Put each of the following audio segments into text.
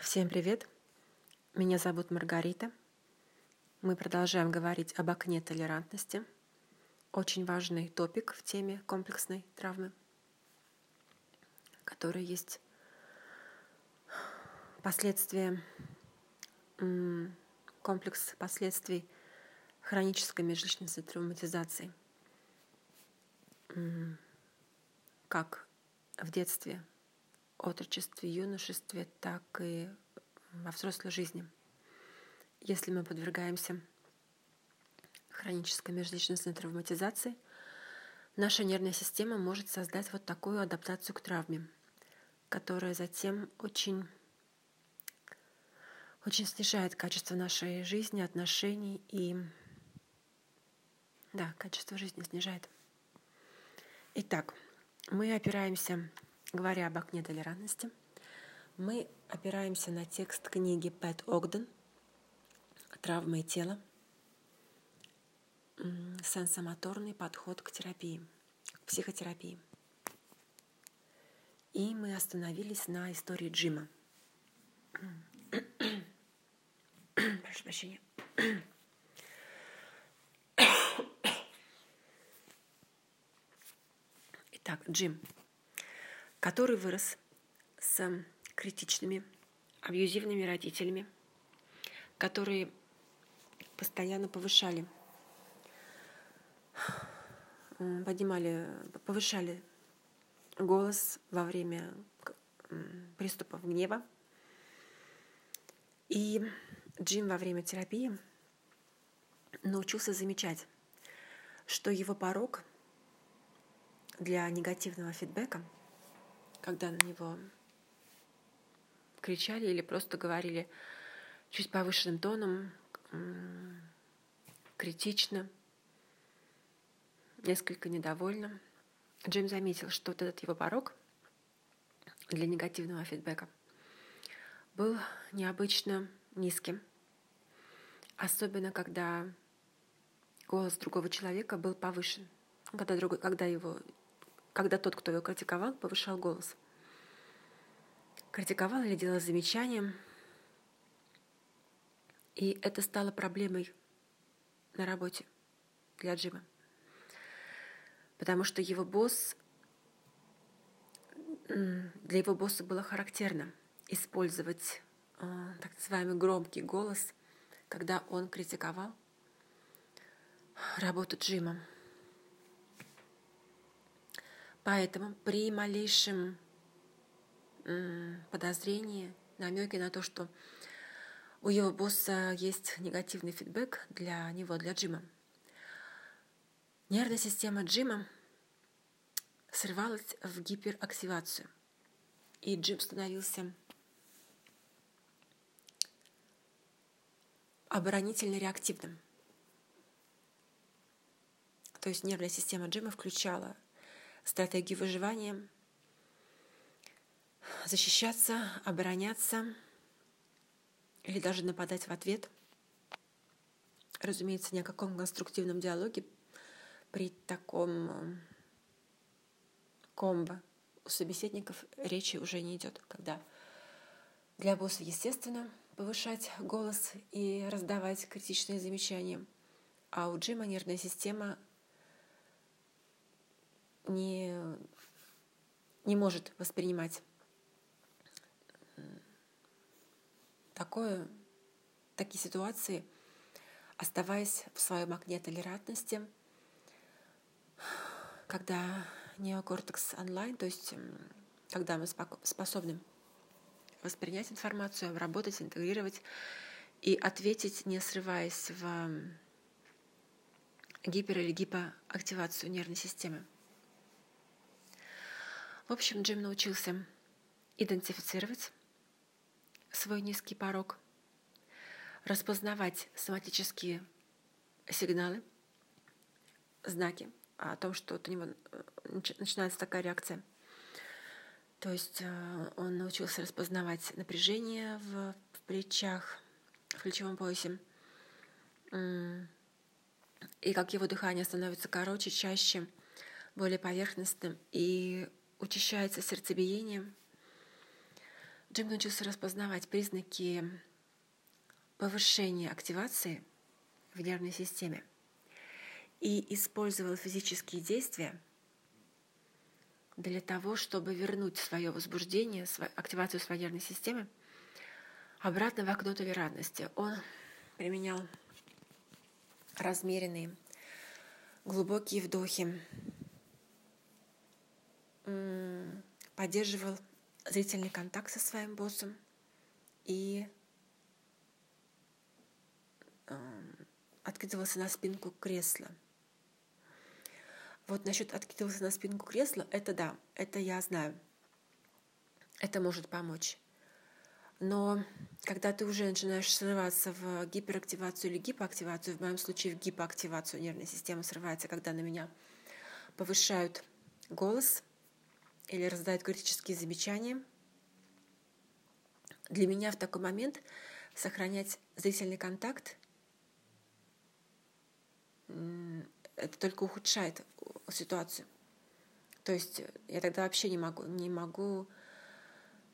Всем привет! Меня зовут Маргарита. Мы продолжаем говорить об окне толерантности. Очень важный топик в теме комплексной травмы, который есть последствия, комплекс последствий хронической межличностной травматизации, как в детстве отрочестве, юношестве, так и во взрослой жизни. Если мы подвергаемся хронической межличностной травматизации, наша нервная система может создать вот такую адаптацию к травме, которая затем очень, очень снижает качество нашей жизни, отношений и да, качество жизни снижает. Итак, мы опираемся Говоря об окне толерантности, мы опираемся на текст книги Пэт Огден «Травмы тела. Сенсомоторный подход к терапии, к психотерапии». И мы остановились на истории Джима. Прошу прощения. Итак, Джим – который вырос с критичными, абьюзивными родителями, которые постоянно повышали, поднимали, повышали голос во время приступов гнева. И Джим во время терапии научился замечать, что его порог для негативного фидбэка – когда на него кричали или просто говорили чуть повышенным тоном, критично, несколько недовольно. Джим заметил, что вот этот его порог для негативного фидбэка был необычно низким, особенно когда голос другого человека был повышен, когда, другой, когда его когда тот, кто его критиковал, повышал голос. Критиковал или делал замечания. И это стало проблемой на работе для Джима. Потому что его босс, для его босса было характерно использовать э, так называемый громкий голос, когда он критиковал работу Джима. Поэтому при малейшем подозрении, намеке на то, что у его босса есть негативный фидбэк для него, для Джима, нервная система Джима срывалась в гиперактивацию. И Джим становился оборонительно-реактивным. То есть нервная система Джима включала стратегию выживания, защищаться, обороняться или даже нападать в ответ. Разумеется, ни о каком конструктивном диалоге при таком э, комбо у собеседников речи уже не идет, когда для босса, естественно, повышать голос и раздавать критичные замечания, а у Джима нервная система не, не может воспринимать такое, такие ситуации, оставаясь в своем окне толерантности, когда неокортекс онлайн, то есть когда мы способны воспринять информацию, обработать, интегрировать и ответить, не срываясь в гипер- или гипоактивацию нервной системы. В общем, Джим научился идентифицировать свой низкий порог, распознавать соматические сигналы, знаки о том, что у него э, начинается такая реакция. То есть э, он научился распознавать напряжение в, плечах, в плечевом поясе, и как его дыхание становится короче, чаще, более поверхностным, и учащается сердцебиение, Джим научился распознавать признаки повышения активации в нервной системе и использовал физические действия для того, чтобы вернуть свое возбуждение, активацию своей нервной системы обратно в окно толерантности. Он применял размеренные, глубокие вдохи, поддерживал зрительный контакт со своим боссом и откидывался на спинку кресла. Вот насчет откидывался на спинку кресла, это да, это я знаю. Это может помочь. Но когда ты уже начинаешь срываться в гиперактивацию или гипоактивацию, в моем случае в гипоактивацию нервная система срывается, когда на меня повышают голос или раздают критические замечания. Для меня в такой момент сохранять зрительный контакт это только ухудшает ситуацию. То есть я тогда вообще не могу, не могу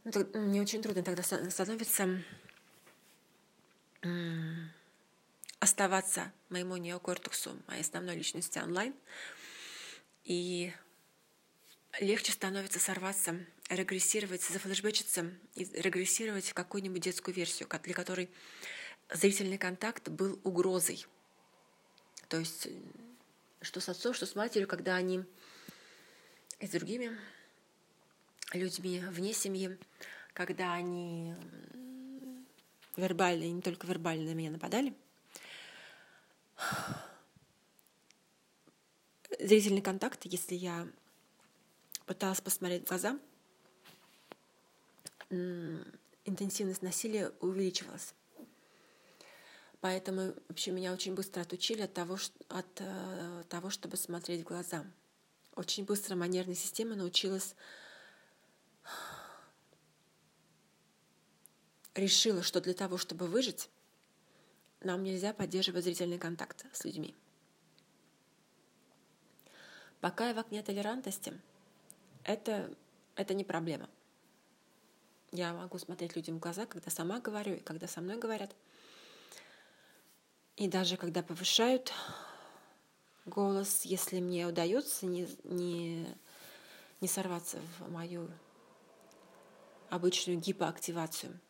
ну, мне очень трудно тогда становится оставаться моему неокортексу, моей основной личности онлайн. И легче становится сорваться, регрессировать, зафлешбечиться и регрессировать в какую-нибудь детскую версию, для которой зрительный контакт был угрозой. То есть что с отцом, что с матерью, когда они и с другими людьми вне семьи, когда они вербально, и не только вербально на меня нападали. Зрительный контакт, если я пыталась посмотреть в глаза, интенсивность насилия увеличивалась. Поэтому вообще меня очень быстро отучили от того, от э, того, чтобы смотреть в глаза. Очень быстро моя нервная система научилась решила, что для того, чтобы выжить, нам нельзя поддерживать зрительный контакт с людьми. Пока я в окне толерантности, это, это не проблема. Я могу смотреть людям в глаза, когда сама говорю и когда со мной говорят. И даже когда повышают голос, если мне удается не, не, не сорваться в мою обычную гипоактивацию –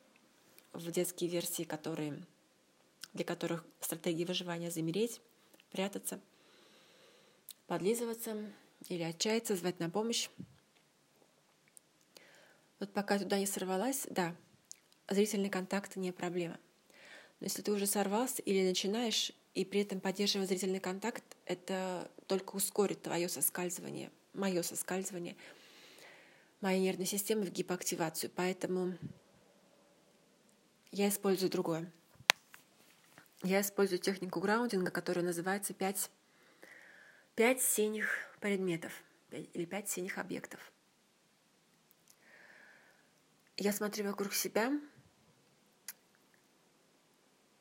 в детские версии, которые, для которых стратегия выживания замереть, прятаться, подлизываться или отчаяться, звать на помощь. Вот пока туда не сорвалась, да, зрительный контакт не проблема. Но если ты уже сорвался или начинаешь, и при этом поддерживая зрительный контакт, это только ускорит твое соскальзывание, мое соскальзывание моей нервной системы в гипоактивацию. Поэтому я использую другое. Я использую технику граундинга, которая называется пять, пять синих предметов или пять синих объектов. Я смотрю вокруг себя,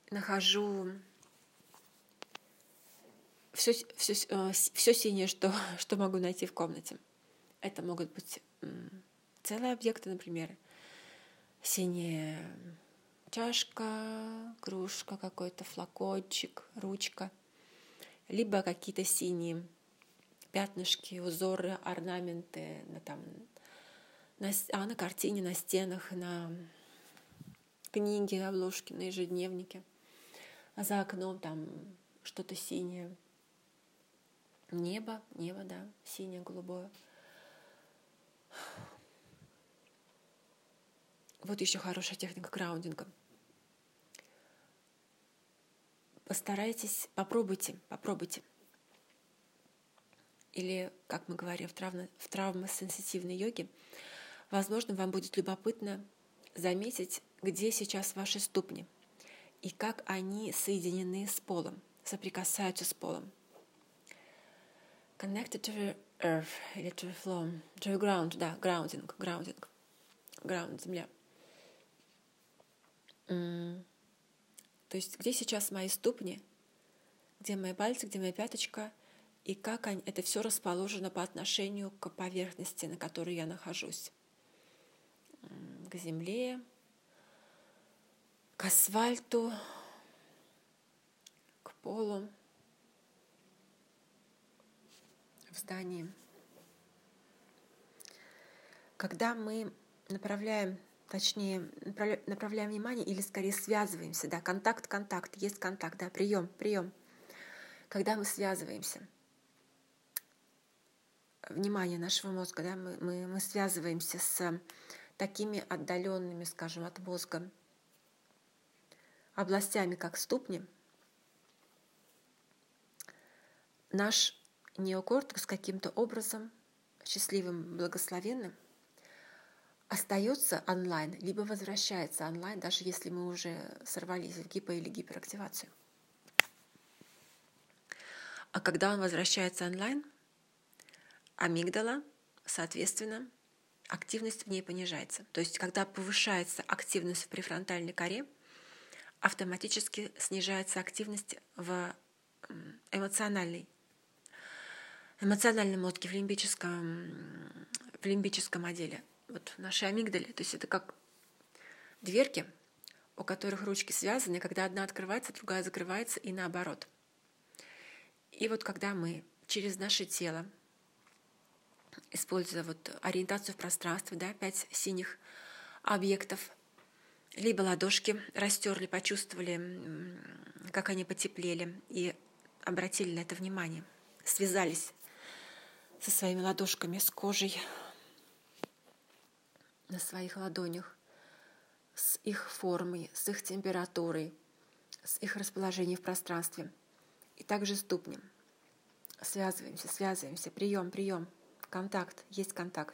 нахожу все, все, все синее, что, что могу найти в комнате. Это могут быть целые объекты, например, синие чашка, кружка, какой-то флакончик, ручка, либо какие-то синие пятнышки, узоры, орнаменты на, там, на, а на картине, на стенах, на книге, обложки, на ежедневнике. А за окном там что-то синее. Небо, небо, да, синее, голубое. Вот еще хорошая техника граундинга – постарайтесь, попробуйте, попробуйте. Или, как мы говорим в, травма, в травмосенситивной йоге, возможно, вам будет любопытно заметить, где сейчас ваши ступни и как они соединены с полом, соприкасаются с полом. Connected to the earth или to the floor, to the ground, да, grounding, grounding, ground, земля. Mm. То есть где сейчас мои ступни, где мои пальцы, где моя пяточка, и как это все расположено по отношению к поверхности, на которой я нахожусь. К земле, к асфальту, к полу в здании. Когда мы направляем, точнее, направляем внимание или скорее связываемся, да, контакт, контакт, есть контакт, да, прием, прием. Когда мы связываемся, внимание нашего мозга, да, мы, мы, мы связываемся с такими отдаленными, скажем, от мозга областями, как ступни, наш неокортекс каким-то образом счастливым, благословенным остается онлайн, либо возвращается онлайн, даже если мы уже сорвались в гипо- или гиперактивацию. А когда он возвращается онлайн, амигдала, соответственно, активность в ней понижается. То есть, когда повышается активность в префронтальной коре, автоматически снижается активность в эмоциональной эмоциональном мозге, в лимбическом, в лимбическом отделе, вот в нашей амигдале. То есть это как дверки, у которых ручки связаны, когда одна открывается, другая закрывается и наоборот. И вот когда мы через наше тело, используя вот ориентацию в пространстве, да, пять синих объектов, либо ладошки растерли, почувствовали, как они потеплели, и обратили на это внимание, связались со своими ладошками, с кожей на своих ладонях, с их формой, с их температурой, с их расположением в пространстве. И также ступнем. Связываемся, связываемся, прием, прием, контакт, есть контакт.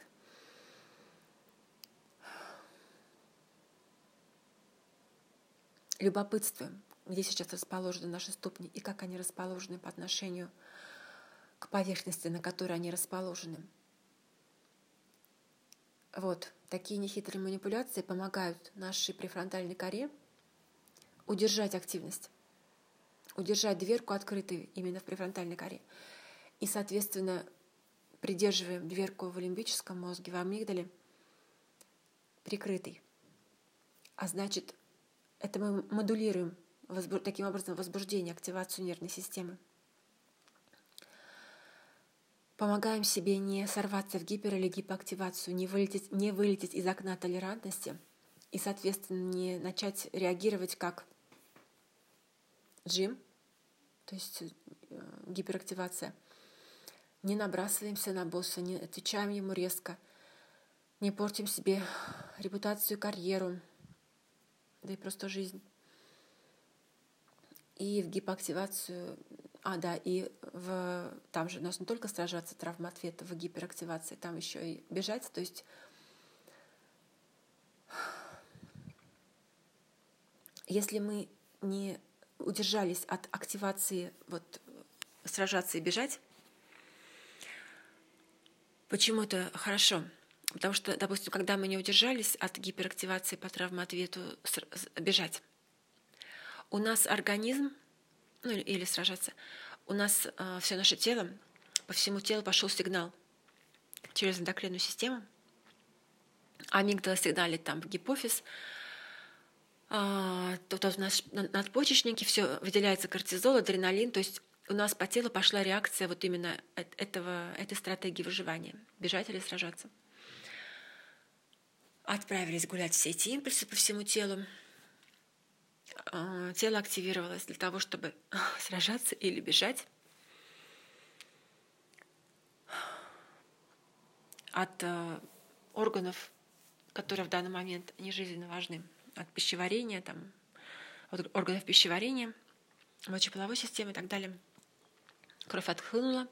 любопытствуем, где сейчас расположены наши ступни и как они расположены по отношению к поверхности, на которой они расположены. Вот такие нехитрые манипуляции помогают нашей префронтальной коре удержать активность, удержать дверку открытой именно в префронтальной коре. И, соответственно, придерживаем дверку в лимбическом мозге, в амигдале, прикрытой. А значит, это мы модулируем таким образом возбуждение, активацию нервной системы. Помогаем себе не сорваться в гипер- или гипоактивацию, не вылететь, не вылететь из окна толерантности и, соответственно, не начать реагировать как джим, то есть э, гиперактивация. Не набрасываемся на босса, не отвечаем ему резко, не портим себе репутацию, карьеру, да и просто жизнь. И в гипоактивацию, а да, и в, там же у нас не только сражаться травма ответа в гиперактивации, там еще и бежать, то есть если мы не удержались от активации вот сражаться и бежать, почему это хорошо? Потому что, допустим, когда мы не удержались от гиперактивации по травмоответу бежать, у нас организм, ну или сражаться, у нас э, все наше тело, по всему телу пошел сигнал через эндокринную систему. Амигдала сигналит там в гипофиз, а, тут у нас надпочечники, все выделяется кортизол, адреналин, то есть у нас по телу пошла реакция вот именно этого, этой стратегии выживания, бежать или сражаться. Отправились гулять все эти импульсы по всему телу. А, тело активировалось для того, чтобы сражаться или бежать. от э, органов, которые в данный момент не жизненно важны, от пищеварения, там, от органов пищеварения, мочеполовой системы и так далее. Кровь отхлынула,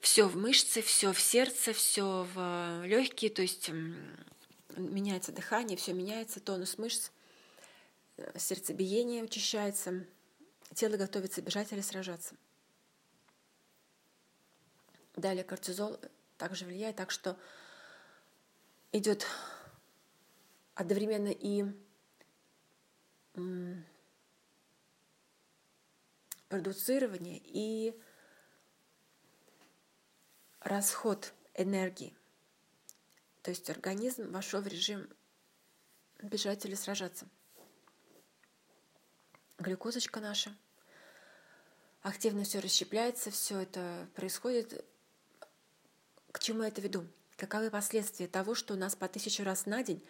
все в мышцы, все в сердце, все в легкие, то есть меняется дыхание, все меняется, тонус мышц, э, сердцебиение учащается, тело готовится бежать или сражаться. Далее кортизол также влияет, так что идет одновременно и продуцирование и расход энергии. То есть организм вошел в режим бежать или сражаться. Глюкозочка наша активно все расщепляется, все это происходит. К чему я это веду? Каковы последствия того, что у нас по тысячу раз на день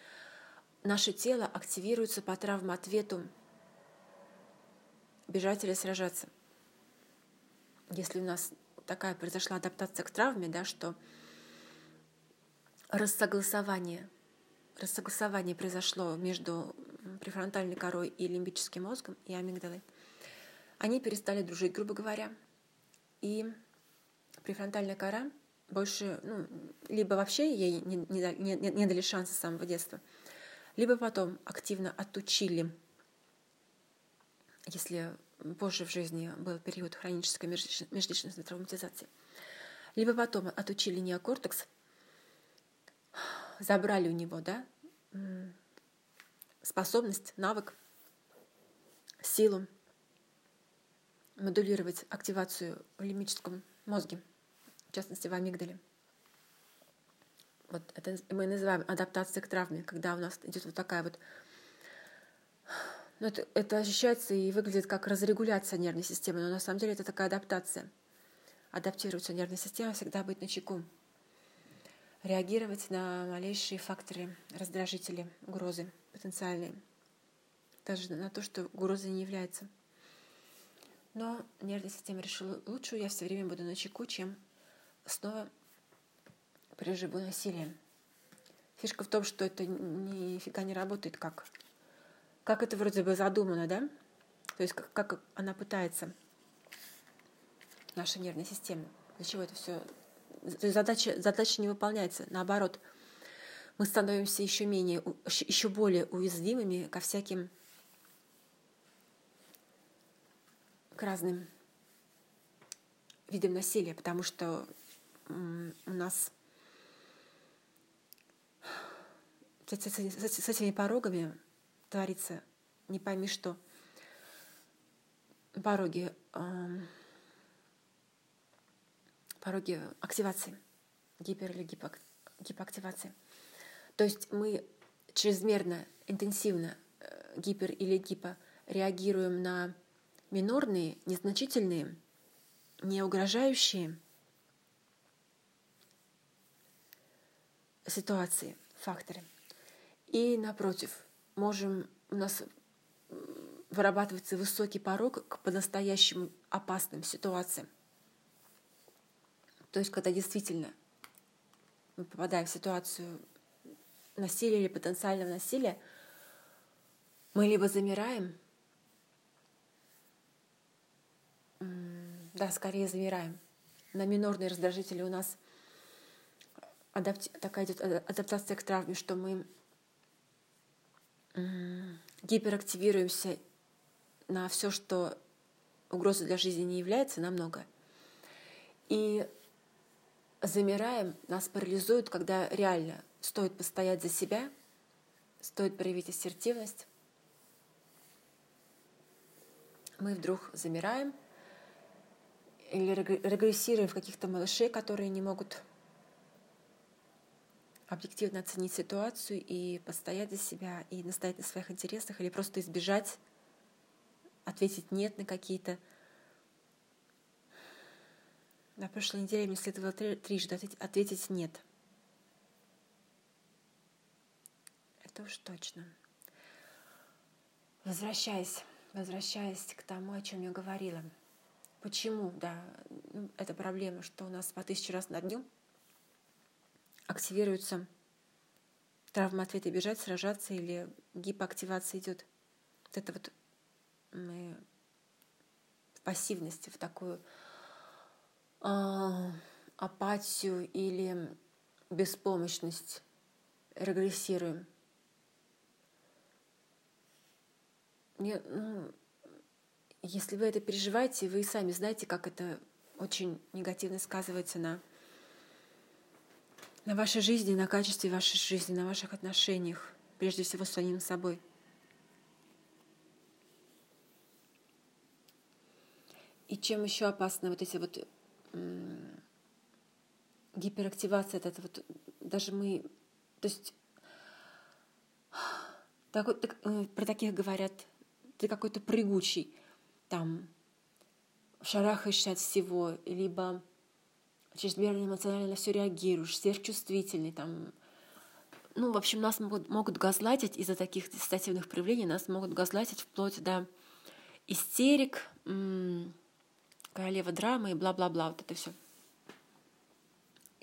наше тело активируется по травмоответу бежать или сражаться? Если у нас такая произошла адаптация к травме, да, что рассогласование, рассогласование произошло между префронтальной корой и лимбическим мозгом и амигдалой, они перестали дружить, грубо говоря, и префронтальная кора больше, ну, либо вообще ей не, не, не, не дали шанса с самого детства, либо потом активно отучили, если позже в жизни был период хронической межличностной травматизации, либо потом отучили неокортекс, забрали у него, да, способность, навык, силу модулировать активацию в лимбическом мозге, в частности в амигдале. Вот это мы называем адаптацией к травме, когда у нас идет вот такая вот ну, это, это ощущается и выглядит как разрегуляция нервной системы, но на самом деле это такая адаптация. Адаптируется нервная система, всегда быть на чеку. Реагировать на малейшие факторы, раздражители, угрозы потенциальные. Даже на то, что угрозой не является. Но нервная система решила лучше, я все время буду на чеку, чем снова приживу насилием. Фишка в том, что это нифига не работает как. Как это вроде бы задумано, да? То есть как, как она пытается, наша нервная система. Для чего это все? То есть задача, задача не выполняется. Наоборот, мы становимся еще менее, еще более уязвимыми ко всяким к разным видам насилия, потому что у нас с, этими порогами творится не пойми что. Пороги, э, пороги активации, гипер- или гипо- гипоактивации. То есть мы чрезмерно, интенсивно, э, гипер или гипо реагируем на минорные, незначительные, не угрожающие ситуации, факторы. И напротив, можем у нас вырабатывается высокий порог к по-настоящему опасным ситуациям. То есть, когда действительно мы попадаем в ситуацию насилия или потенциального насилия, мы либо замираем, да, скорее замираем. На минорные раздражители у нас адапти... такая идет адаптация к травме, что мы гиперактивируемся на все, что угрозой для жизни не является, намного. И замираем, нас парализует, когда реально стоит постоять за себя, стоит проявить ассертивность. Мы вдруг замираем, или регрессируем в каких-то малышей, которые не могут объективно оценить ситуацию и постоять за себя, и настоять на своих интересах, или просто избежать, ответить «нет» на какие-то. На прошлой неделе мне следовало трижды ответить «нет». Это уж точно. Возвращаясь, возвращаясь к тому, о чем я говорила — Почему, да, это проблема, что у нас по тысяче раз на дню активируется травма ответа бежать, сражаться или гипоактивация идет. Вот это вот мы в пассивности, в такую э, апатию или беспомощность регрессируем. Не, ну, если вы это переживаете, вы сами знаете, как это очень негативно сказывается на, на вашей жизни, на качестве вашей жизни, на ваших отношениях, прежде всего с самим собой. И чем еще опасно вот эти вот гиперактивация, это вот даже мы То есть так, так, э, про таких говорят, ты какой-то прыгучий, там, шарахаешься от всего, либо чрезмерно эмоционально на все реагируешь, сверхчувствительный, там, ну, в общем, нас могут, могут газлатить из-за таких диссоциативных проявлений, нас могут газлатить вплоть до истерик, м- королева драмы и бла-бла-бла, вот это все.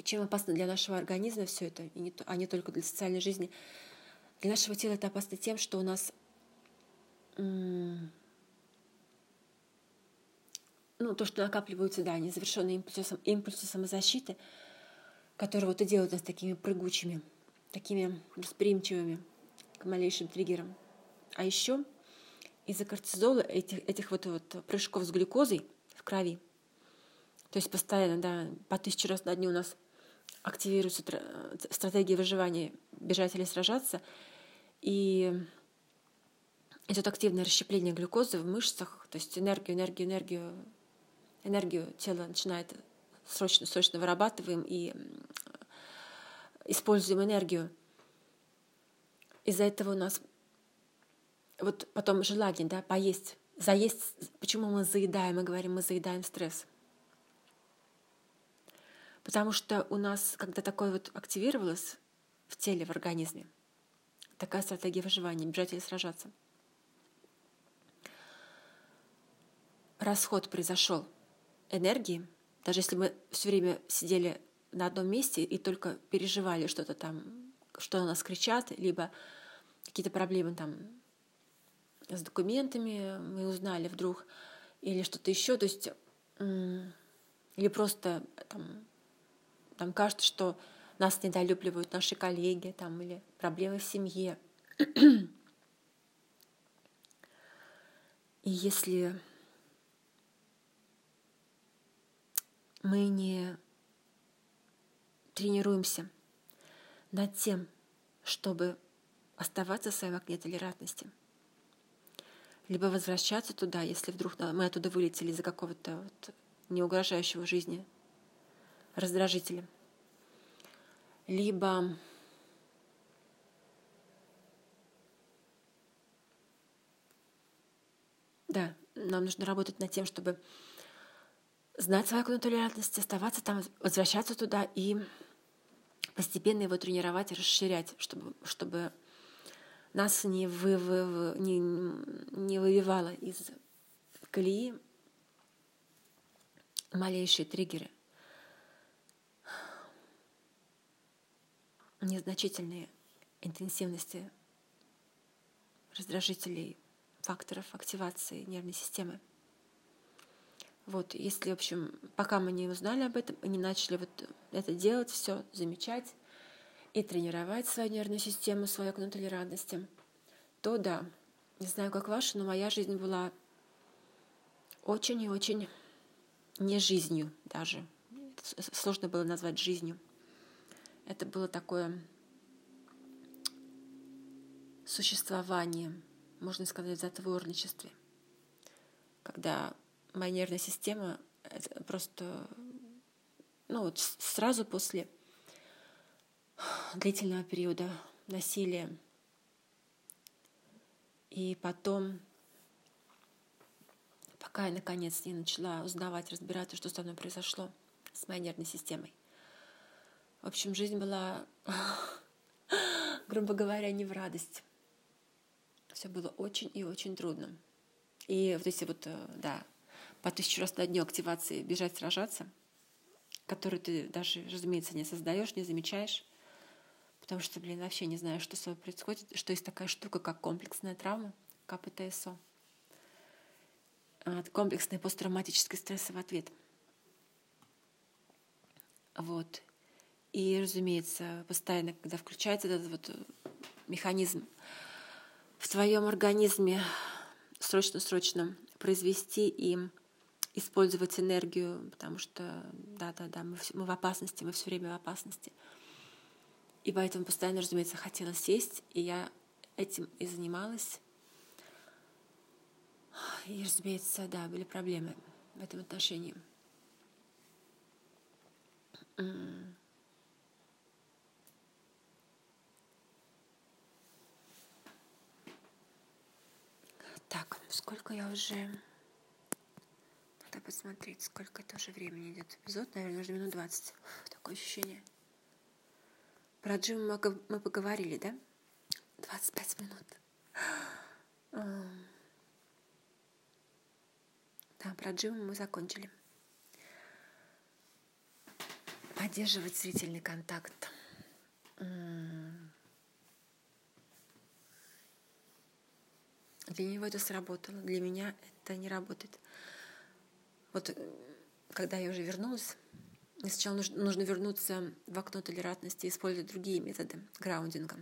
Чем опасно для нашего организма все это, и не, а не только для социальной жизни. Для нашего тела это опасно тем, что у нас м- ну, то, что накапливаются, да, незавершенные импульсы, импульсы самозащиты, которые вот и делают нас такими прыгучими, такими восприимчивыми к малейшим триггерам. А еще из-за кортизола, этих, этих вот, вот прыжков с глюкозой в крови, то есть постоянно, да, по тысяче раз на дню у нас активируется стратегия выживания бежать или сражаться, и идет активное расщепление глюкозы в мышцах, то есть энергию, энергию, энергию энергию тело начинает срочно, срочно вырабатываем и используем энергию. Из-за этого у нас вот потом желание, да, поесть, заесть. Почему мы заедаем? Мы говорим, мы заедаем стресс. Потому что у нас, когда такое вот активировалось в теле, в организме, такая стратегия выживания, бежать или сражаться, расход произошел – энергии, даже если мы все время сидели на одном месте и только переживали что-то там, что на нас кричат, либо какие-то проблемы там с документами мы узнали вдруг, или что-то еще, то есть или просто там, там кажется, что нас недолюбливают наши коллеги, там, или проблемы в семье. И если мы не тренируемся над тем, чтобы оставаться в своем окне толерантности, либо возвращаться туда, если вдруг мы оттуда вылетели из-за какого-то вот не жизни раздражителя, либо да, нам нужно работать над тем, чтобы знать свою окно толерантности, оставаться там, возвращаться туда и постепенно его тренировать и расширять, чтобы, чтобы нас не, вы, вы, не, не вывивало из колеи малейшие триггеры, незначительные интенсивности раздражителей, факторов активации нервной системы – вот, если, в общем, пока мы не узнали об этом и не начали вот это делать, все замечать и тренировать свою нервную систему, свою окно толерантности, то да, не знаю, как ваша, но моя жизнь была очень и очень не жизнью даже. Сложно было назвать жизнью. Это было такое существование, можно сказать, в затворничестве, когда моя нервная система просто, ну вот сразу после длительного периода насилия и потом, пока я наконец не начала узнавать, разбираться, что со мной произошло с моей нервной системой. В общем, жизнь была, грубо говоря, не в радость. Все было очень и очень трудно. И вот эти вот, э, да, по тысячу раз на дню активации бежать, сражаться, которую ты даже, разумеется, не создаешь, не замечаешь, потому что, блин, вообще не знаю, что с тобой происходит, что есть такая штука, как комплексная травма, КПТСО. Комплексный посттравматический стрессовый ответ. Вот. И, разумеется, постоянно, когда включается этот вот механизм в твоем организме срочно-срочно произвести им использовать энергию, потому что, да-да-да, мы, мы в опасности, мы все время в опасности. И поэтому постоянно, разумеется, хотела сесть, и я этим и занималась. И, разумеется, да, были проблемы в этом отношении. Так, сколько я уже... Надо посмотреть, сколько это уже времени идет эпизод. Наверное, уже минут 20. Такое ощущение. Про Джима мы поговорили, да? 25 минут. Да, про Джима мы закончили. Поддерживать зрительный контакт. Для него это сработало, для меня это не работает. Вот э, когда я уже вернулась, сначала нужно, нужно вернуться в окно толерантности и использовать другие методы граундинга.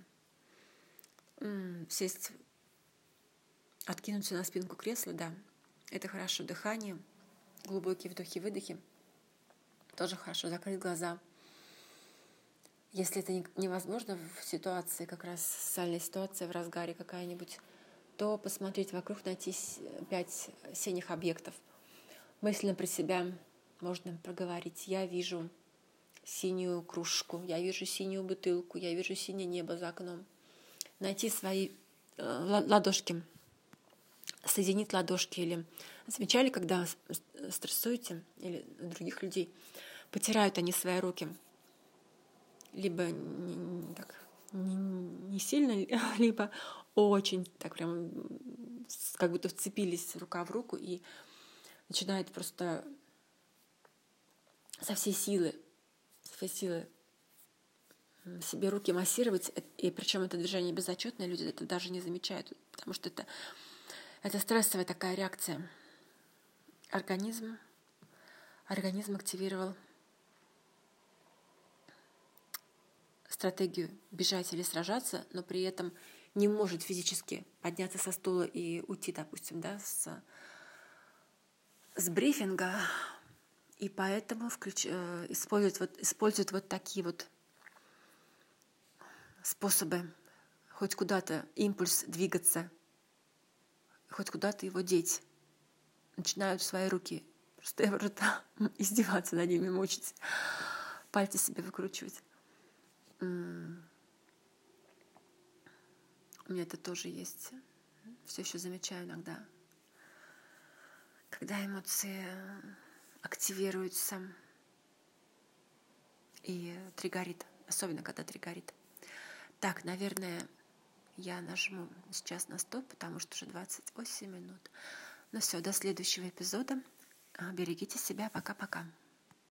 Сесть, откинуться на спинку кресла, да, это хорошо. Дыхание, глубокие вдохи-выдохи, тоже хорошо. Закрыть глаза. Если это невозможно в ситуации, как раз социальная ситуация в разгаре какая-нибудь, то посмотреть вокруг, найти пять синих объектов. Мысленно про себя можно проговорить. Я вижу синюю кружку, я вижу синюю бутылку, я вижу синее небо за окном. Найти свои э, ладошки, соединить ладошки. Или замечали, когда стрессуете или других людей, потирают они свои руки. Либо так, не сильно, либо очень так прям как будто вцепились рука в руку и начинает просто со всей силы, со всей силы себе руки массировать, и причем это движение безотчетное, люди это даже не замечают, потому что это, это стрессовая такая реакция. Организм, организм активировал стратегию бежать или сражаться, но при этом не может физически подняться со стула и уйти, допустим, да, с, с брифинга, и поэтому включ, э, используют, вот, используют вот такие вот способы хоть куда-то импульс двигаться, хоть куда-то его деть. Начинают свои руки просто издеваться над ними, мучить, пальцы себе выкручивать. У меня это тоже есть. Все еще замечаю иногда. Когда эмоции активируются и тригорит, особенно когда тригорит. Так, наверное, я нажму сейчас на стоп, потому что уже 28 минут. Ну все, до следующего эпизода. Берегите себя. Пока-пока.